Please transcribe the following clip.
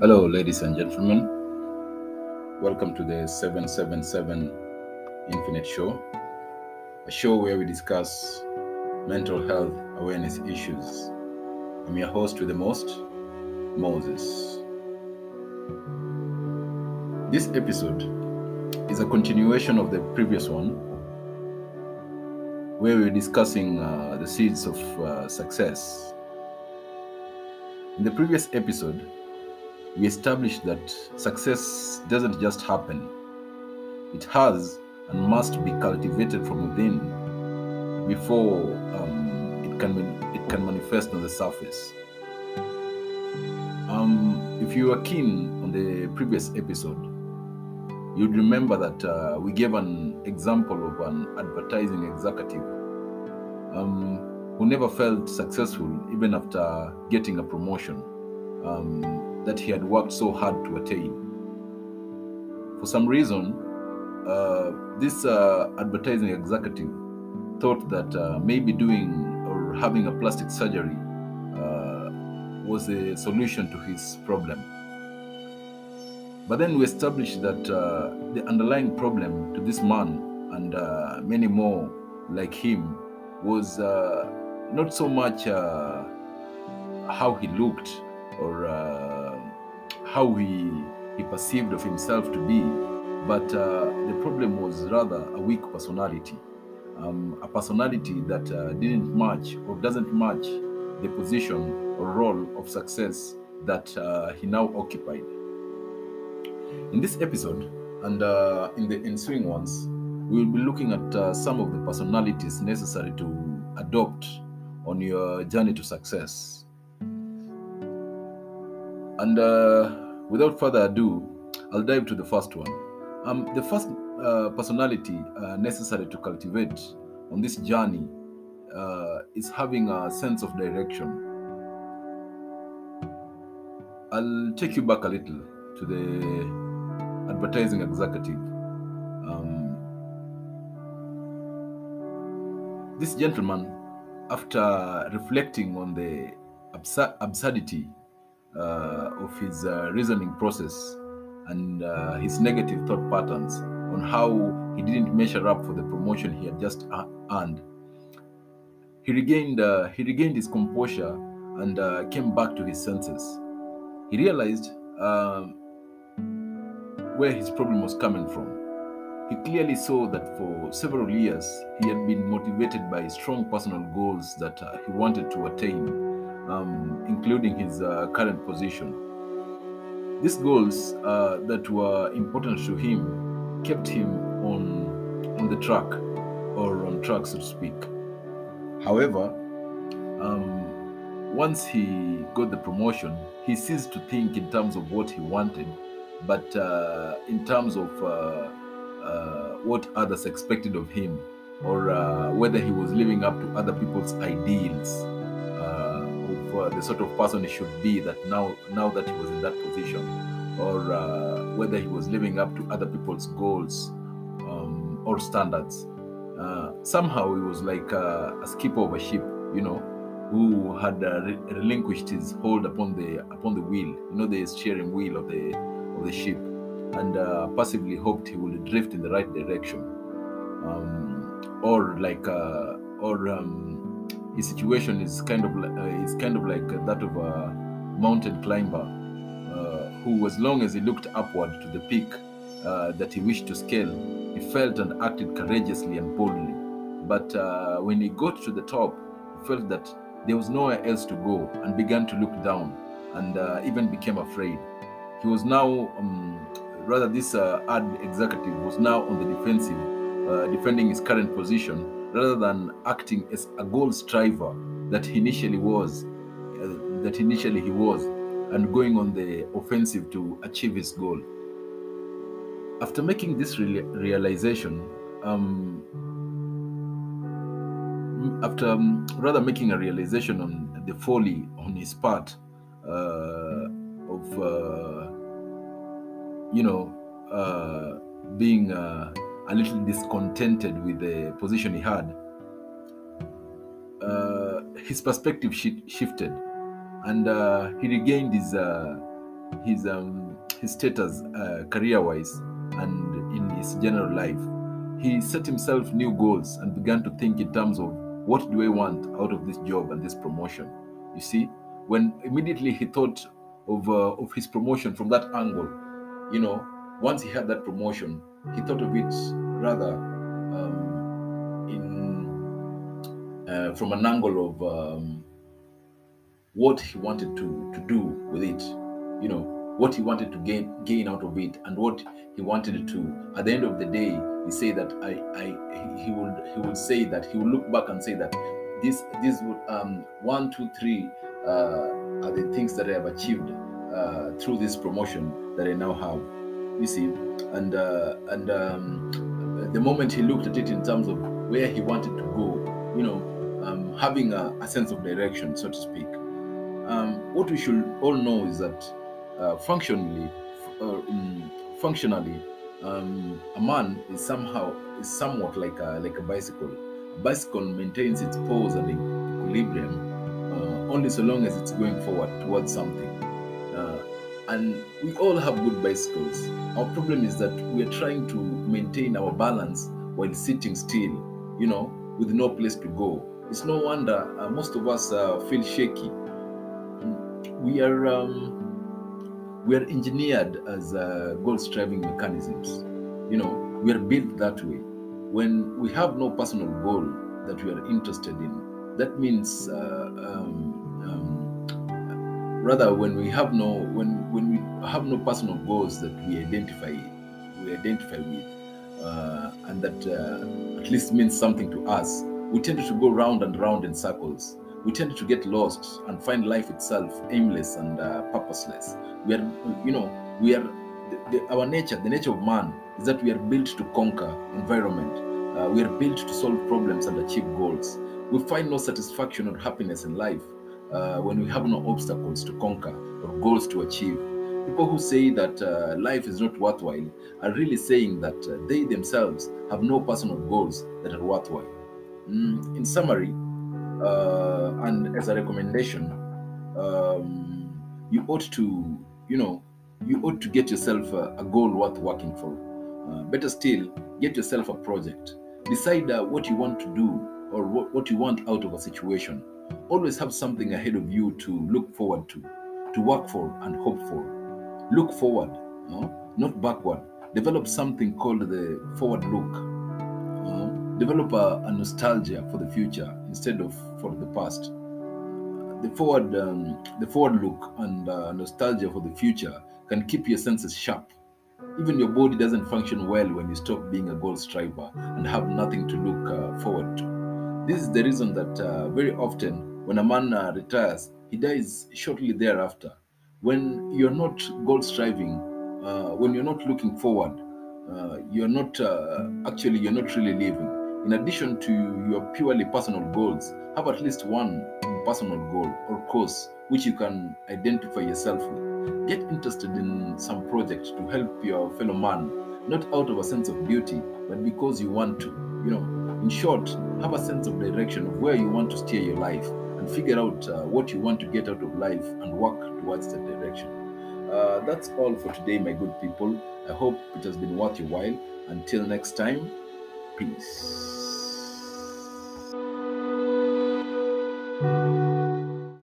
Hello, ladies and gentlemen. Welcome to the 777 Infinite Show, a show where we discuss mental health awareness issues. I'm your host with the most, Moses. This episode is a continuation of the previous one, where we're discussing uh, the seeds of uh, success. In the previous episode, we established that success doesn't just happen, it has and must be cultivated from within before um, it, can, it can manifest on the surface. Um, if you were keen on the previous episode, you'd remember that uh, we gave an example of an advertising executive um, who never felt successful even after getting a promotion. Um, that he had worked so hard to attain. For some reason, uh, this uh, advertising executive thought that uh, maybe doing or having a plastic surgery uh, was a solution to his problem. But then we established that uh, the underlying problem to this man and uh, many more like him was not so much how he looked or how he he perceived of himself to be, but uh, the problem was rather a weak personality, um, a personality that uh, didn't match or doesn't match the position or role of success that he now occupied. In this episode and in the ensuing ones, we will be looking at some of the personalities necessary to adopt on your journey to success. And uh, without further ado, I'll dive to the first one. Um, the first uh, personality uh, necessary to cultivate on this journey uh, is having a sense of direction. I'll take you back a little to the advertising executive. Um, this gentleman, after reflecting on the absur- absurdity of his uh, reasoning process and uh, his negative thought patterns on how he didn't measure up for the promotion he had just earned. He regained he regained his composure and came back to his senses. He realized um, where his problem was coming from. He clearly saw that for several years he had been motivated by strong personal goals that uh, he wanted to attain um, including his uh, current position. These goals uh, that were important to him kept him on, on the track or on track, so to speak. However, um, once he got the promotion, he ceased to think in terms of what he wanted, but uh, in terms of uh, what others expected of him or whether he was living up to other people's ideals uh, the sort of person he should be that now now that he was in that position or uh, whether he was living up to other people's goals um, or standards. Uh, somehow he was like a, a skipper of a ship you know who had re- relinquished his hold upon the upon the wheel you know the steering wheel of the of the ship and passively hoped he would drift in the right direction. Um, or like or um, his situation is kind of uh, is kind of like that of a mountain climber uh, who as long as he looked upward to the peak uh, that he wished to scale he felt and acted courageously and boldly. But when he got to the top he felt that there was nowhere else to go and began to look down and even became afraid. He was now um, rather this ad executive was now on the defensive defending his current position rather than acting as a goal striver that he initially was, uh, that initially he was, and going on the offensive to achieve his goal. After making this real- realization, um, after um, rather making a realization on the folly on his part uh, of, uh, you know, being a little discontented with the position he had, uh, his perspective shi- shifted and uh, he regained his uh, his um, his status uh, career-wise and in his general life. He set himself new goals and began to think in terms of what do I want out of this job and this promotion. You see, when immediately he thought of uh, of his promotion from that angle, you know, once he had that promotion, he thought of it rather um, in uh, from an angle of um, what he wanted to to do with it. You know, what he wanted to gain gain out of it, and what he wanted to. At the end of the day, he say that I I he would he would say that he would look back and say that this this would um one two three uh, are the things that I have achieved uh, through this promotion that I now have. You see, and uh, and um, the moment he looked at it in terms of where he wanted to go, you know, um, having a, a sense of direction, so to speak. Um, what we should all know is that uh, functionally, uh, um, functionally, um, a man is somehow is somewhat like a like a bicycle. A bicycle maintains its pose and equilibrium uh, only so long as it's going forward towards something. And we all have good bicycles. Our problem is that we are trying to maintain our balance while sitting still, you know, with no place to go. It's no wonder uh, most of us uh, feel shaky. We are um, we are engineered as uh, goal-striving mechanisms. You know, we are built that way. When we have no personal goal that we are interested in, that means uh, um, um, rather when we have no when have no personal goals that we identify we identify with uh, and that uh, at least means something to us. We tend to go round and round in circles. We tend to get lost and find life itself aimless and uh, purposeless. We are you know we are the, the, our nature the nature of man is that we are built to conquer environment. Uh, we are built to solve problems and achieve goals. We find no satisfaction or happiness in life uh, when we have no obstacles to conquer or goals to achieve. People who say that uh, life is not worthwhile are really saying that uh, they themselves have no personal goals that are worthwhile. Mm, in summary, uh, and as a recommendation, um, you ought to, you know, you ought to get yourself a, a goal worth working for. Uh, better still, get yourself a project. Decide uh, what you want to do or what, what you want out of a situation. Always have something ahead of you to look forward to, to work for and hope for. Look forward, no? not backward. Develop something called the forward look. no? Develop a, a nostalgia for the future instead of for the past. The forward, um, the forward look and uh, nostalgia for the future can keep your senses sharp. Even your body doesn't function well when you stop being a goal striver and have nothing to look uh, forward to. This is the reason that uh, very often when a man uh, retires, he dies shortly thereafter. When you're not goal striving, uh, when you're not looking forward, uh, you're not uh, actually you're not really living. In addition to your purely personal goals, have at least one personal goal or cause which you can identify yourself with. Get interested in some project to help your fellow man, not out of a sense of duty, but because you want to. You know, in short, have a sense of direction of where you want to steer your life figure out uh, what you want to get out of life and work towards that direction. Uh, that's all for today, my good people. I hope it has been worth your while. Until next time, peace.